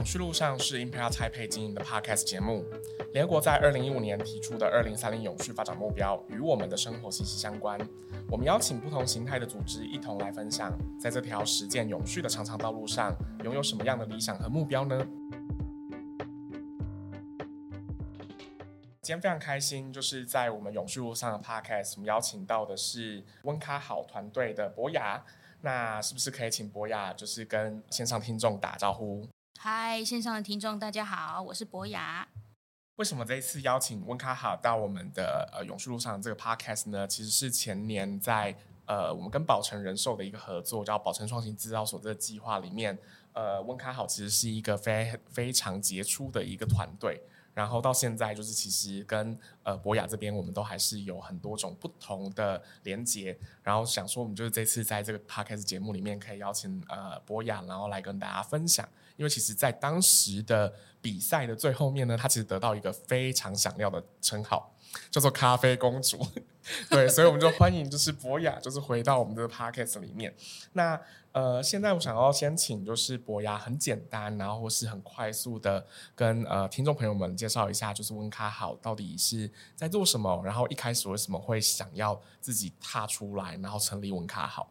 永续路上是 Impact 蔡佩经营的 Podcast 节目。联合国在二零一五年提出的二零三零永续发展目标与我们的生活息息相关。我们邀请不同形态的组织一同来分享，在这条实践永续的长长道路上，拥有什么样的理想和目标呢？今天非常开心，就是在我们永续路上的 Podcast，我们邀请到的是温卡好团队的博雅。那是不是可以请博雅，就是跟线上听众打招呼？嗨，线上的听众，大家好，我是博雅。为什么这一次邀请温卡好到我们的呃永续路上这个 podcast 呢？其实是前年在呃我们跟宝城人寿的一个合作，叫宝城创新制造所这个计划里面，呃温卡好其实是一个非非常杰出的一个团队。然后到现在，就是其实跟呃博雅这边，我们都还是有很多种不同的连接。然后想说，我们就是这次在这个 podcast 节目里面，可以邀请呃博雅，然后来跟大家分享。因为其实，在当时的比赛的最后面呢，他其实得到一个非常响亮的称号，叫做“咖啡公主”。对，所以我们就欢迎就是博雅，就是回到我们这个 podcast 里面。那呃，现在我想要先请就是博雅很简单，然后或是很快速的跟呃听众朋友们介绍一下，就是温卡好到底是在做什么，然后一开始为什么会想要自己踏出来，然后成立温卡好。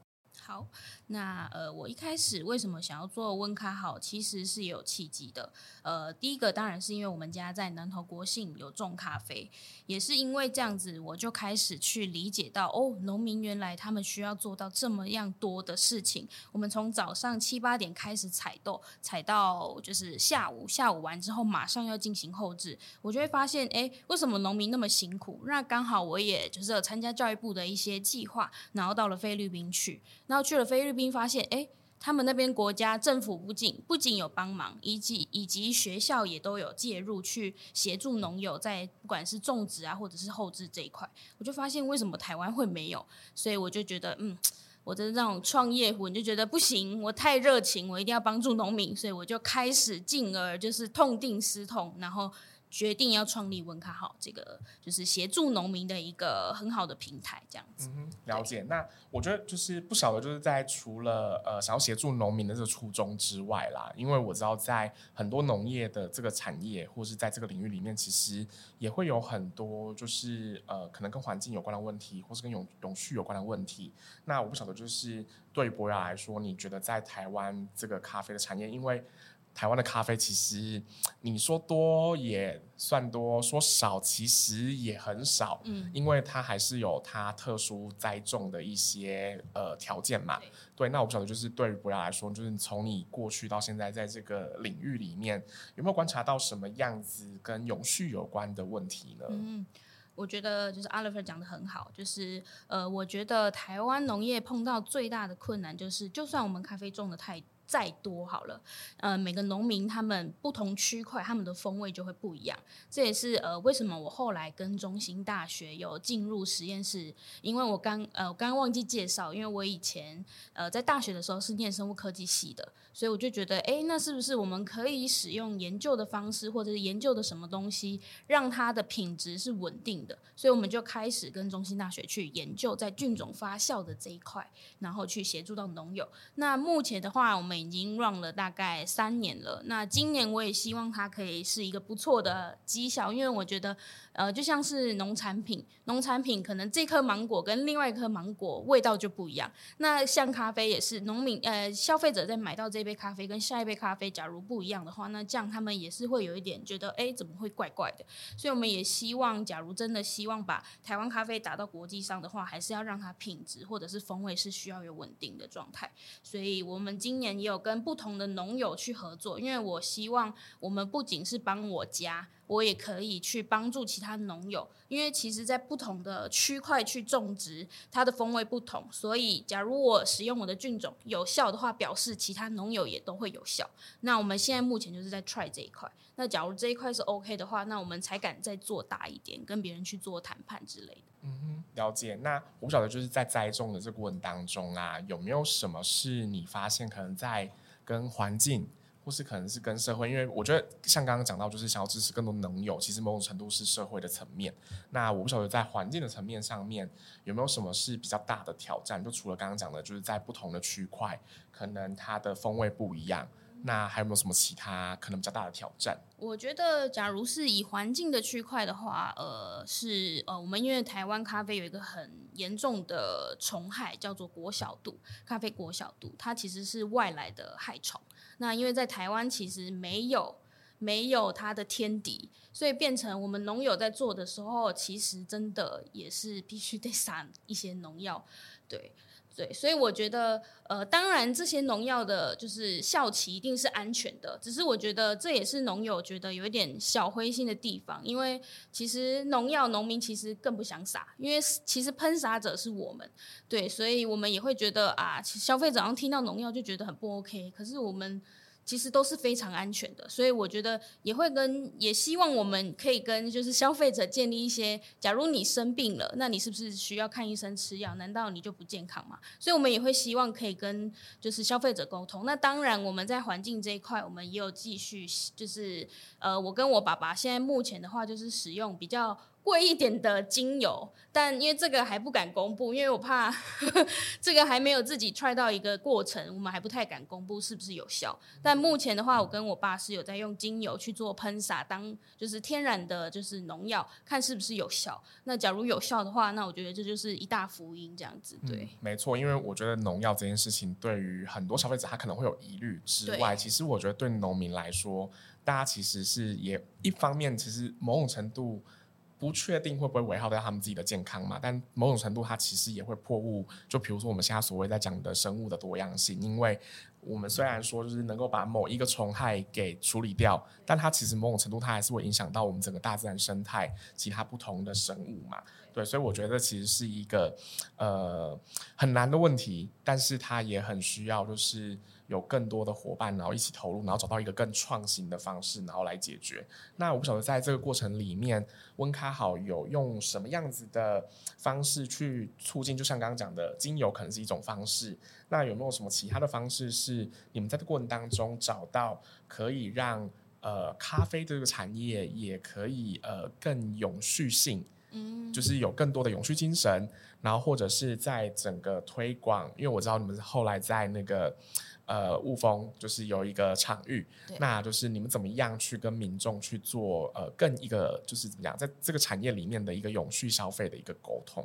好。那呃，我一开始为什么想要做温咖好，其实是有契机的。呃，第一个当然是因为我们家在南投国姓有种咖啡，也是因为这样子，我就开始去理解到，哦，农民原来他们需要做到这么样多的事情。我们从早上七八点开始采豆，采到就是下午，下午完之后马上要进行后制，我就会发现，哎，为什么农民那么辛苦？那刚好我也就是有参加教育部的一些计划，然后到了菲律宾去，然去了菲律宾。发现，哎，他们那边国家政府不仅不仅有帮忙，以及以及学校也都有介入去协助农友在不管是种植啊，或者是后置这一块，我就发现为什么台湾会没有，所以我就觉得，嗯，我的那种创业魂就觉得不行，我太热情，我一定要帮助农民，所以我就开始进而就是痛定思痛，然后。决定要创立温卡号，这个就是协助农民的一个很好的平台，这样子。了解。那我觉得就是不晓得，就是在除了呃想要协助农民的这个初衷之外啦，因为我知道在很多农业的这个产业，或是在这个领域里面，其实也会有很多就是呃可能跟环境有关的问题，或是跟永永续有关的问题。那我不晓得，就是对于博雅来说，你觉得在台湾这个咖啡的产业，因为台湾的咖啡其实你说多也算多，说少其实也很少，嗯，因为它还是有它特殊栽种的一些呃条件嘛。对，对，那我不晓得，就是对于博雅来说，就是从你过去到现在在这个领域里面，有没有观察到什么样子跟永续有关的问题呢？嗯，我觉得就是 Oliver 讲的很好，就是呃，我觉得台湾农业碰到最大的困难就是，就算我们咖啡种的太。再多好了，呃，每个农民他们不同区块，他们的风味就会不一样。这也是呃，为什么我后来跟中兴大学有进入实验室，因为我刚呃，我刚刚忘记介绍，因为我以前呃在大学的时候是念生物科技系的，所以我就觉得，哎，那是不是我们可以使用研究的方式，或者是研究的什么东西，让它的品质是稳定的？所以我们就开始跟中兴大学去研究在菌种发酵的这一块，然后去协助到农友。那目前的话，我们已经 run 了大概三年了。那今年我也希望它可以是一个不错的绩效，因为我觉得，呃，就像是农产品，农产品可能这颗芒果跟另外一颗芒果味道就不一样。那像咖啡也是，农民呃消费者在买到这杯咖啡跟下一杯咖啡假如不一样的话，那这样他们也是会有一点觉得，哎，怎么会怪怪的？所以我们也希望，假如真的希望把台湾咖啡打到国际上的话，还是要让它品质或者是风味是需要有稳定的状态。所以我们今年也有跟不同的农友去合作，因为我希望我们不仅是帮我家，我也可以去帮助其他农友。因为其实，在不同的区块去种植，它的风味不同，所以假如我使用我的菌种有效的话，表示其他农友也都会有效。那我们现在目前就是在 try 这一块。那假如这一块是 OK 的话，那我们才敢再做大一点，跟别人去做谈判之类的。嗯哼，了解。那我不晓得就是在栽种的这个过程当中啊，有没有什么是你发现可能在跟环境，或是可能是跟社会，因为我觉得像刚刚讲到，就是想要支持更多农友，其实某种程度是社会的层面。那我不晓得在环境的层面上面，有没有什么是比较大的挑战？就除了刚刚讲的，就是在不同的区块，可能它的风味不一样。那还有没有什么其他可能比较大的挑战？我觉得，假如是以环境的区块的话，呃，是呃，我们因为台湾咖啡有一个很严重的虫害，叫做果小蠹，咖啡果小蠹，它其实是外来的害虫。那因为在台湾其实没有没有它的天敌，所以变成我们农友在做的时候，其实真的也是必须得撒一些农药，对。对，所以我觉得，呃，当然这些农药的，就是效期一定是安全的。只是我觉得这也是农友觉得有一点小灰心的地方，因为其实农药农民其实更不想撒，因为其实喷洒者是我们，对，所以我们也会觉得啊，消费者好像听到农药就觉得很不 OK。可是我们。其实都是非常安全的，所以我觉得也会跟也希望我们可以跟就是消费者建立一些，假如你生病了，那你是不是需要看医生吃药？难道你就不健康吗？所以我们也会希望可以跟就是消费者沟通。那当然我们在环境这一块，我们也有继续就是呃，我跟我爸爸现在目前的话就是使用比较。贵一点的精油，但因为这个还不敢公布，因为我怕呵 呵这个还没有自己 try 到一个过程，我们还不太敢公布是不是有效。但目前的话，我跟我爸是有在用精油去做喷洒，当就是天然的就是农药，看是不是有效。那假如有效的话，那我觉得这就是一大福音，这样子。对，嗯、没错，因为我觉得农药这件事情对于很多消费者他可能会有疑虑之外，其实我觉得对农民来说，大家其实是也一方面，其实某种程度。不确定会不会危害到他们自己的健康嘛？但某种程度，它其实也会破坏。就比如说我们现在所谓在讲的生物的多样性，因为我们虽然说就是能够把某一个虫害给处理掉，但它其实某种程度它还是会影响到我们整个大自然生态其他不同的生物嘛。所以我觉得其实是一个呃很难的问题，但是它也很需要就是。有更多的伙伴，然后一起投入，然后找到一个更创新的方式，然后来解决。那我不晓得在这个过程里面，温咖好有用什么样子的方式去促进？就像刚刚讲的，精油可能是一种方式。那有没有什么其他的方式是你们在这过程当中找到可以让呃咖啡这个产业也可以呃更永续性？嗯，就是有更多的永续精神，然后或者是在整个推广，因为我知道你们后来在那个。呃，雾峰就是有一个场域，那就是你们怎么样去跟民众去做呃，更一个就是怎么样，在这个产业里面的一个永续消费的一个沟通。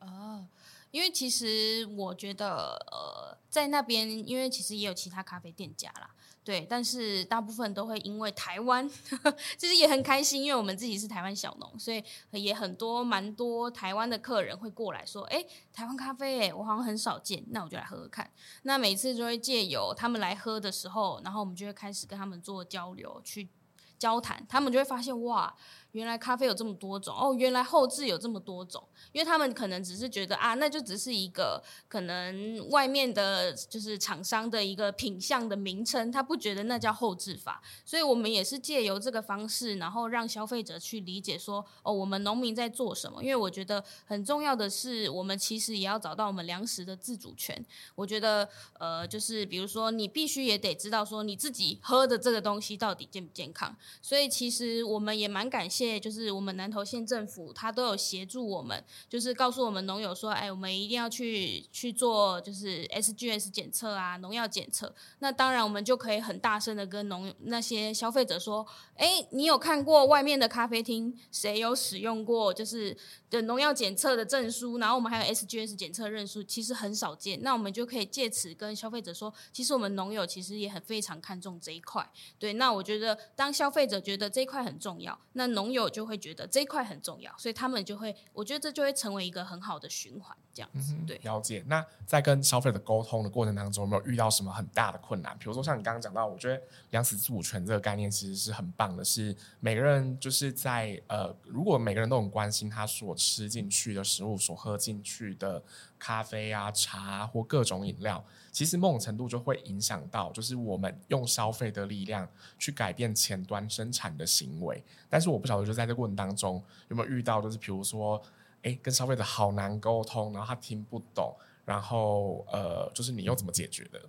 哦，因为其实我觉得呃，在那边，因为其实也有其他咖啡店家啦。对，但是大部分都会因为台湾，其实也很开心，因为我们自己是台湾小农，所以也很多蛮多台湾的客人会过来说，哎，台湾咖啡，哎，我好像很少见，那我就来喝喝看。那每次就会借由他们来喝的时候，然后我们就会开始跟他们做交流，去交谈，他们就会发现哇。原来咖啡有这么多种哦，原来后制有这么多种，因为他们可能只是觉得啊，那就只是一个可能外面的就是厂商的一个品相的名称，他不觉得那叫后制法，所以我们也是借由这个方式，然后让消费者去理解说哦，我们农民在做什么。因为我觉得很重要的是，我们其实也要找到我们粮食的自主权。我觉得呃，就是比如说你必须也得知道说你自己喝的这个东西到底健不健康，所以其实我们也蛮感谢。谢，就是我们南投县政府，他都有协助我们，就是告诉我们农友说，哎，我们一定要去去做，就是 SGS 检测啊，农药检测。那当然，我们就可以很大声的跟农那些消费者说，哎，你有看过外面的咖啡厅，谁有使用过就是的农药检测的证书？然后我们还有 SGS 检测认书，其实很少见。那我们就可以借此跟消费者说，其实我们农友其实也很非常看重这一块。对，那我觉得当消费者觉得这一块很重要，那农友就会觉得这一块很重要，所以他们就会，我觉得这就会成为一个很好的循环，这样子。对，了解。那在跟消费者沟通的过程当中，有没有遇到什么很大的困难？比如说像你刚刚讲到，我觉得粮食自主权这个概念其实是很棒的，是每个人就是在呃，如果每个人都很关心他所吃进去的食物，所喝进去的咖啡啊、茶或各种饮料。其实某种程度就会影响到，就是我们用消费的力量去改变前端生产的行为。但是我不晓得，就在这过程当中有没有遇到，就是比如说，哎，跟消费者好难沟通，然后他听不懂，然后呃，就是你又怎么解决的？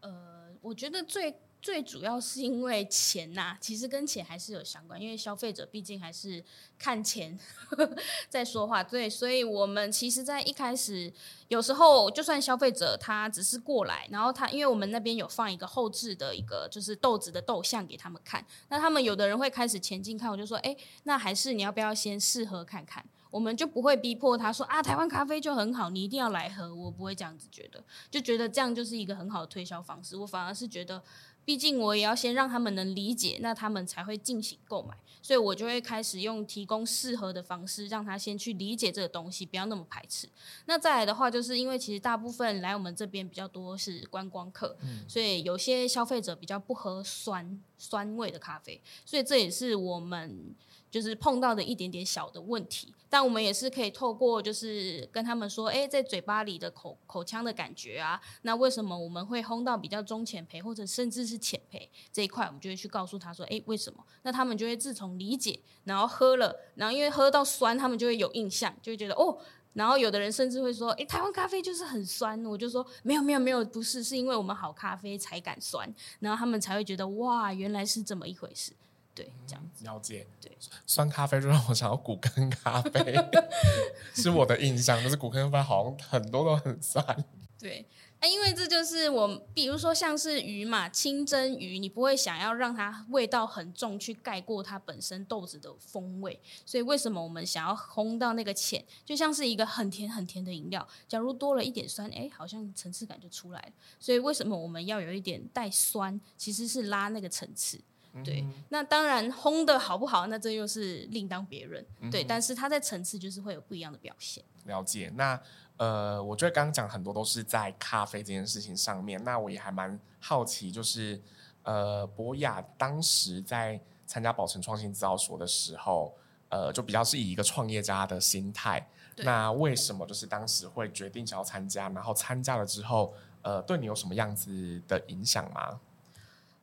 呃，我觉得最。最主要是因为钱呐、其实跟钱还是有相关，因为消费者毕竟还是看钱 在说话。对，所以我们其实，在一开始，有时候就算消费者他只是过来，然后他因为我们那边有放一个后置的一个就是豆子的豆像给他们看，那他们有的人会开始前进看，我就说，哎，那还是你要不要先试喝看看？我们就不会逼迫他说啊，台湾咖啡就很好，你一定要来喝。我不会这样子觉得，就觉得这样就是一个很好的推销方式。我反而是觉得，毕竟我也要先让他们能理解，那他们才会进行购买。所以我就会开始用提供适合的方式，让他先去理解这个东西，不要那么排斥。那再来的话，就是因为其实大部分来我们这边比较多是观光客，嗯，所以有些消费者比较不喝酸酸味的咖啡，所以这也是我们。就是碰到的一点点小的问题，但我们也是可以透过就是跟他们说，哎，在嘴巴里的口口腔的感觉啊，那为什么我们会烘到比较中浅焙或者甚至是浅焙这一块，我们就会去告诉他说，哎，为什么？那他们就会自从理解，然后喝了，然后因为喝到酸，他们就会有印象，就会觉得哦，然后有的人甚至会说，哎，台湾咖啡就是很酸，我就说没有没有没有，不是，是因为我们好咖啡才敢酸，然后他们才会觉得哇，原来是这么一回事。对，这样子了解。对，酸咖啡就让我想到古根咖啡，是我的印象，就是古根咖啡好像很多都很酸。对，啊，因为这就是我，比如说像是鱼嘛，清蒸鱼，你不会想要让它味道很重去盖过它本身豆子的风味，所以为什么我们想要烘到那个浅，就像是一个很甜很甜的饮料，假如多了一点酸，哎，好像层次感就出来了。所以为什么我们要有一点带酸，其实是拉那个层次。对，那当然烘的好不好，那这又是另当别论。嗯、对，但是它在层次就是会有不一样的表现。了解。那呃，我觉得刚刚讲很多都是在咖啡这件事情上面。那我也还蛮好奇，就是呃，博雅当时在参加宝城创新制造所的时候，呃，就比较是以一个创业家的心态。那为什么就是当时会决定想要参加？然后参加了之后，呃，对你有什么样子的影响吗？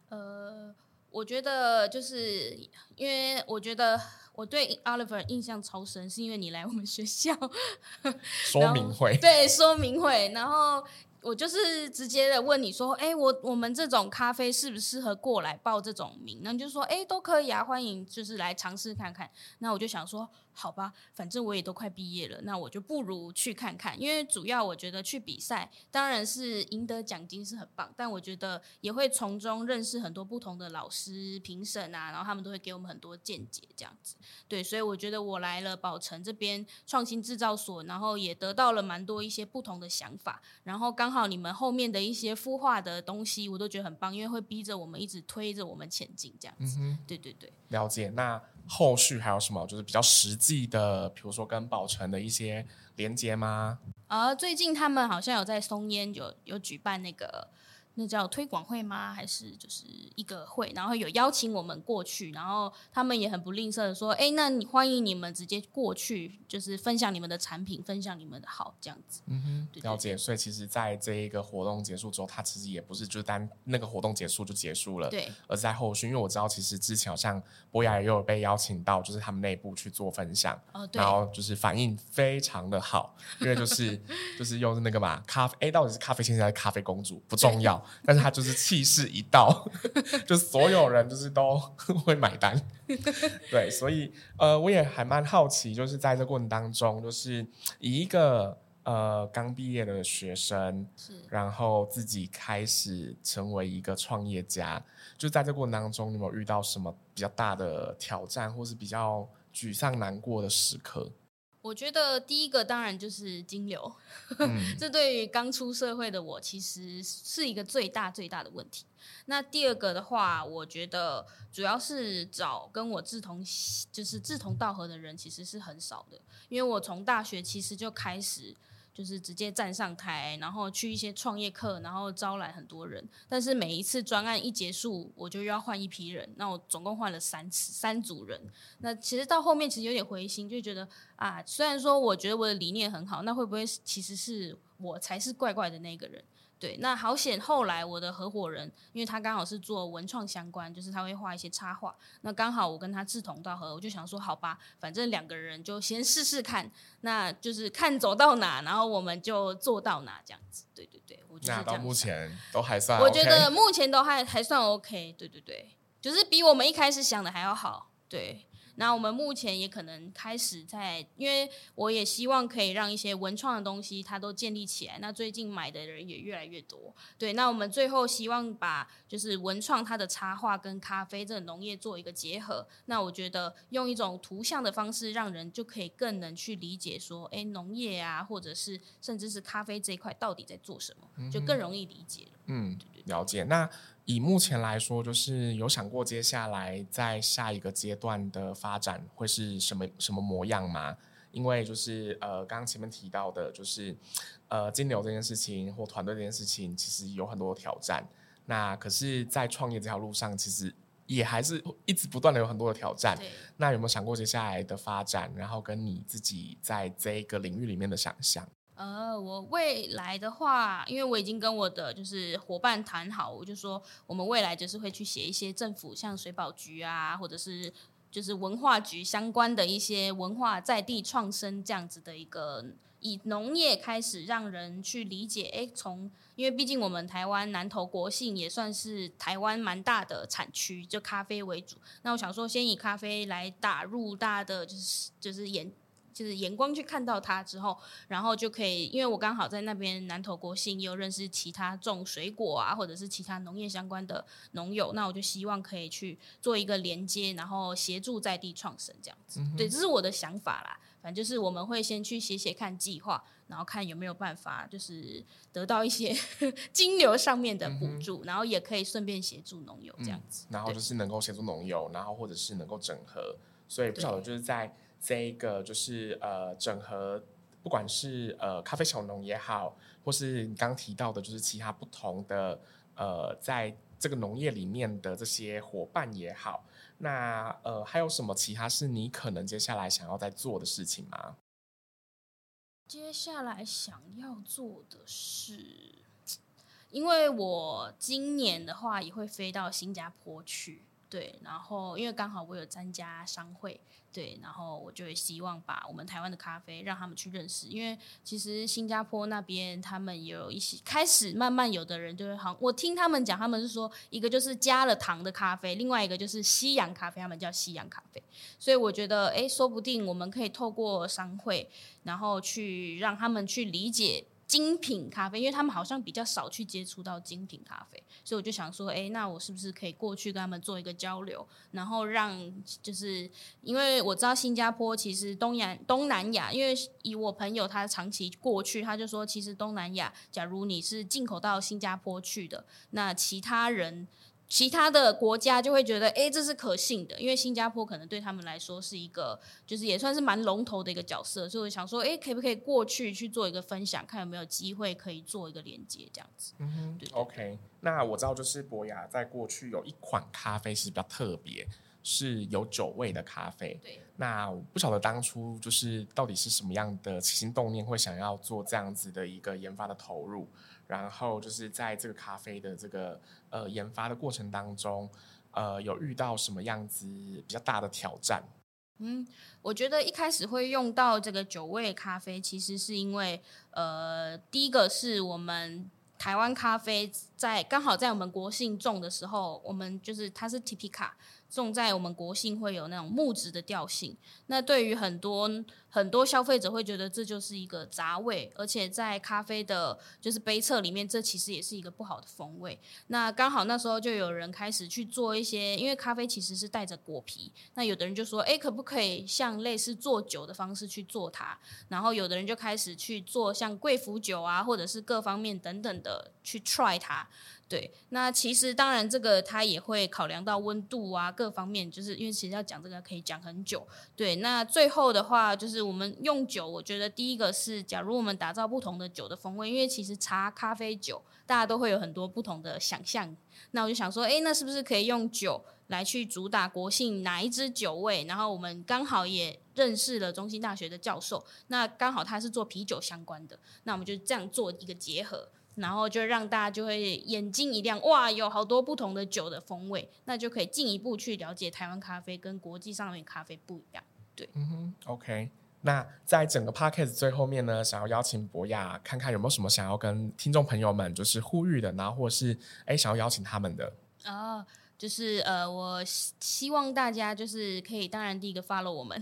呃。我觉得就是因为我觉得我对 Oliver 印象超深，是因为你来我们学校 说明会，对，说明会，然后我就是直接的问你说，哎，我我们这种咖啡适不适合过来报这种名？那你就说，哎，都可以啊，欢迎就是来尝试看看。那我就想说。好吧，反正我也都快毕业了，那我就不如去看看。因为主要我觉得去比赛，当然是赢得奖金是很棒，但我觉得也会从中认识很多不同的老师、评审啊，然后他们都会给我们很多见解，这样子。对，所以我觉得我来了宝城这边创新制造所，然后也得到了蛮多一些不同的想法。然后刚好你们后面的一些孵化的东西，我都觉得很棒，因为会逼着我们一直推着我们前进，这样子。嗯、对对对，了解。那。后续还有什么就是比较实际的，比如说跟宝成的一些连接吗？呃，最近他们好像有在松烟有有举办那个。那叫推广会吗？还是就是一个会？然后有邀请我们过去，然后他们也很不吝啬的说：“哎，那你欢迎你们直接过去，就是分享你们的产品，分享你们的好这样子。”嗯哼，对对对，了解。所以其实在这一个活动结束之后，它其实也不是就单那个活动结束就结束了，对，而是在后续。因为我知道，其实之前好像博雅也有被邀请到，就是他们内部去做分享，哦，对，然后就是反应非常的好，因为就是 就是又是那个嘛，咖啡，哎，到底是咖啡先生还是咖啡公主不重要。但是他就是气势一到，就所有人就是都会买单，对，所以呃，我也还蛮好奇，就是在这过程当中，就是以一个呃刚毕业的学生，是，然后自己开始成为一个创业家，就在这过程当中，你有没有遇到什么比较大的挑战，或是比较沮丧难过的时刻？我觉得第一个当然就是金流，嗯、这对于刚出社会的我其实是一个最大最大的问题。那第二个的话，我觉得主要是找跟我志同就是志同道合的人其实是很少的，因为我从大学其实就开始。就是直接站上台，然后去一些创业课，然后招来很多人。但是每一次专案一结束，我就又要换一批人。那我总共换了三次，三组人。那其实到后面其实有点灰心，就觉得啊，虽然说我觉得我的理念很好，那会不会其实是我才是怪怪的那个人？对，那好险，后来我的合伙人，因为他刚好是做文创相关，就是他会画一些插画。那刚好我跟他志同道合，我就想说，好吧，反正两个人就先试试看，那就是看走到哪，然后我们就做到哪这样子。对对对，我觉得目前都还算，我觉得目前都还还算 OK，对对对，就是比我们一开始想的还要好，对。那我们目前也可能开始在，因为我也希望可以让一些文创的东西它都建立起来。那最近买的人也越来越多，对。那我们最后希望把就是文创它的插画跟咖啡这个农业做一个结合。那我觉得用一种图像的方式，让人就可以更能去理解说，哎，农业啊，或者是甚至是咖啡这一块到底在做什么，就更容易理解了。嗯，对对对，了解。那。以目前来说，就是有想过接下来在下一个阶段的发展会是什么什么模样吗？因为就是呃，刚刚前面提到的，就是呃，金流这件事情或团队这件事情，其实有很多挑战。那可是，在创业这条路上，其实也还是一直不断的有很多的挑战。那有没有想过接下来的发展？然后跟你自己在这个领域里面的想象？呃，我未来的话，因为我已经跟我的就是伙伴谈好，我就说我们未来就是会去写一些政府像水保局啊，或者是就是文化局相关的一些文化在地创生这样子的一个，以农业开始让人去理解。哎，从因为毕竟我们台湾南投国姓也算是台湾蛮大的产区，就咖啡为主。那我想说，先以咖啡来打入大的就是就是眼。就是眼光去看到它之后，然后就可以，因为我刚好在那边南投国姓，也有认识其他种水果啊，或者是其他农业相关的农友，那我就希望可以去做一个连接，然后协助在地创生这样子。嗯、对，这是我的想法啦。反正就是我们会先去写写看计划，然后看有没有办法，就是得到一些 金流上面的补助，嗯、然后也可以顺便协助农友这样子。嗯、然后就是能够协助农友，然后或者是能够整合，所以不晓得就是在。这一个就是呃整合，不管是呃咖啡小农也好，或是你刚提到的，就是其他不同的呃在这个农业里面的这些伙伴也好，那呃还有什么其他是你可能接下来想要在做的事情吗？接下来想要做的是，因为我今年的话也会飞到新加坡去。对，然后因为刚好我有参加商会，对，然后我就会希望把我们台湾的咖啡让他们去认识，因为其实新加坡那边他们有一些开始慢慢有的人就是好，我听他们讲，他们是说一个就是加了糖的咖啡，另外一个就是西洋咖啡，他们叫西洋咖啡，所以我觉得哎，说不定我们可以透过商会，然后去让他们去理解。精品咖啡，因为他们好像比较少去接触到精品咖啡，所以我就想说，哎，那我是不是可以过去跟他们做一个交流，然后让就是因为我知道新加坡其实东亚东南亚，因为以我朋友他长期过去，他就说其实东南亚，假如你是进口到新加坡去的，那其他人。其他的国家就会觉得，哎，这是可信的，因为新加坡可能对他们来说是一个，就是也算是蛮龙头的一个角色，所以我想说，哎，可不可以过去去做一个分享，看有没有机会可以做一个连接，这样子。嗯哼，对，对，对。OK，那我知道就是博雅在过去有一款咖啡是比较特别，是有酒味的咖啡。对。那我不晓得当初就是到底是什么样的起心动念，会想要做这样子的一个研发的投入。然后就是在这个咖啡的这个呃研发的过程当中，呃，有遇到什么样子比较大的挑战？嗯，我觉得一开始会用到这个酒味咖啡，其实是因为呃，第一个是我们台湾咖啡在刚好在我们国姓种的时候，我们就是它是 Typica。种在我们国姓会有那种木质的调性，那对于很多很多消费者会觉得这就是一个杂味，而且在咖啡的就是杯测里面，这其实也是一个不好的风味。那刚好那时候就有人开始去做一些，因为咖啡其实是带着果皮，那有的人就说，诶，可不可以像类似做酒的方式去做它？然后有的人就开始去做像贵腐酒啊，或者是各方面等等的去 try 它。对，那其实当然这个它也会考量到温度啊，各方面，就是因为其实要讲这个可以讲很久。对，那最后的话就是我们用酒，我觉得第一个是，假如我们打造不同的酒的风味，因为其实茶、咖啡、酒大家都会有很多不同的想象。那我就想说，诶，那是不是可以用酒来去主打国姓哪一支酒味？然后我们刚好也认识了中兴大学的教授，那刚好他是做啤酒相关的，那我们就这样做一个结合。然后就让大家就会眼睛一亮，哇，有好多不同的酒的风味，那就可以进一步去了解台湾咖啡跟国际上面咖啡不一样。对，嗯哼，OK。那在整个 podcast 最后面呢，想要邀请博雅看看有没有什么想要跟听众朋友们就是呼吁的，然后或是哎想要邀请他们的哦。就是呃，我希望大家就是可以，当然第一个 follow 我们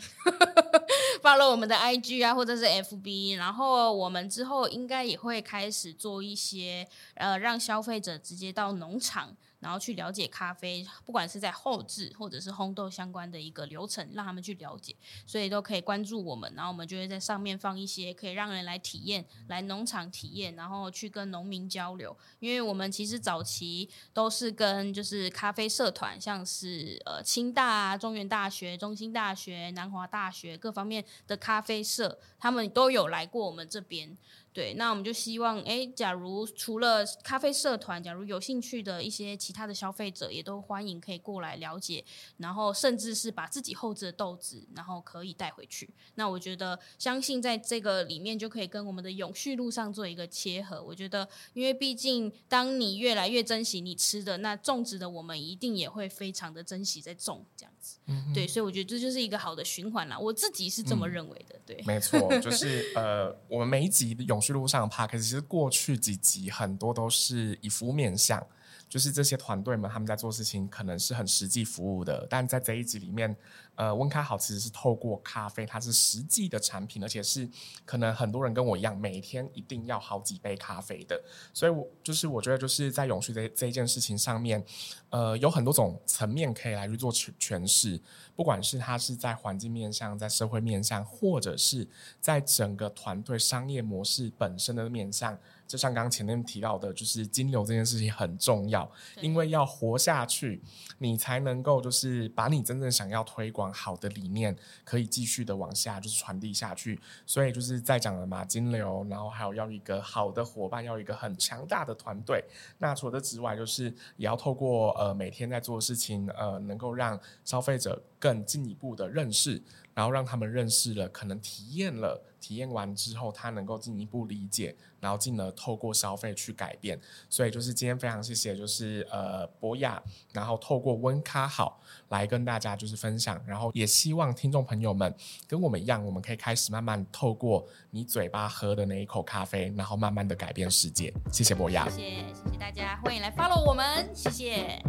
发了我们的 IG 啊，或者是 FB，然后我们之后应该也会开始做一些呃，让消费者直接到农场。然后去了解咖啡，不管是在后制或者是烘豆相关的一个流程，让他们去了解，所以都可以关注我们。然后我们就会在上面放一些可以让人来体验、来农场体验，然后去跟农民交流。因为我们其实早期都是跟就是咖啡社团，像是呃清大啊、中原大学、中兴大学、南华大学各方面的咖啡社，他们都有来过我们这边。对，那我们就希望，哎，假如除了咖啡社团，假如有兴趣的一些其他的消费者，也都欢迎可以过来了解，然后甚至是把自己后置的豆子，然后可以带回去。那我觉得，相信在这个里面就可以跟我们的永续路上做一个切合。我觉得，因为毕竟当你越来越珍惜你吃的，那种植的我们一定也会非常的珍惜在种这样子。嗯，对，所以我觉得这就是一个好的循环啦。我自己是这么认为的。嗯、对，没错，就是呃，我们每一集的去路上的 Podcast，其实过去几集很多都是以服务面向，就是这些团队们他们在做事情，可能是很实际服务的，但在这一集里面。呃，温咖好其实是透过咖啡，它是实际的产品，而且是可能很多人跟我一样，每天一定要好几杯咖啡的。所以，我就是我觉得就是在永续这这一件事情上面，呃，有很多种层面可以来去做诠诠释。不管是它是在环境面上，在社会面上，或者是在整个团队商业模式本身的面向。就像刚刚前面提到的，就是金流这件事情很重要，因为要活下去，你才能够就是把你真正想要推广好的理念，可以继续的往下就是传递下去。所以就是在讲了嘛，金流，然后还有要一个好的伙伴，要一个很强大的团队。那除了这之外，就是也要透过呃每天在做的事情，呃，能够让消费者更进一步的认识。然后让他们认识了，可能体验了，体验完之后，他能够进一步理解，然后进而透过消费去改变。所以就是今天非常谢谢，就是呃博雅，然后透过温咖好来跟大家就是分享，然后也希望听众朋友们跟我们一样，我们可以开始慢慢透过你嘴巴喝的那一口咖啡，然后慢慢的改变世界。谢谢博雅，谢谢谢谢大家，欢迎来 follow 我们，谢谢。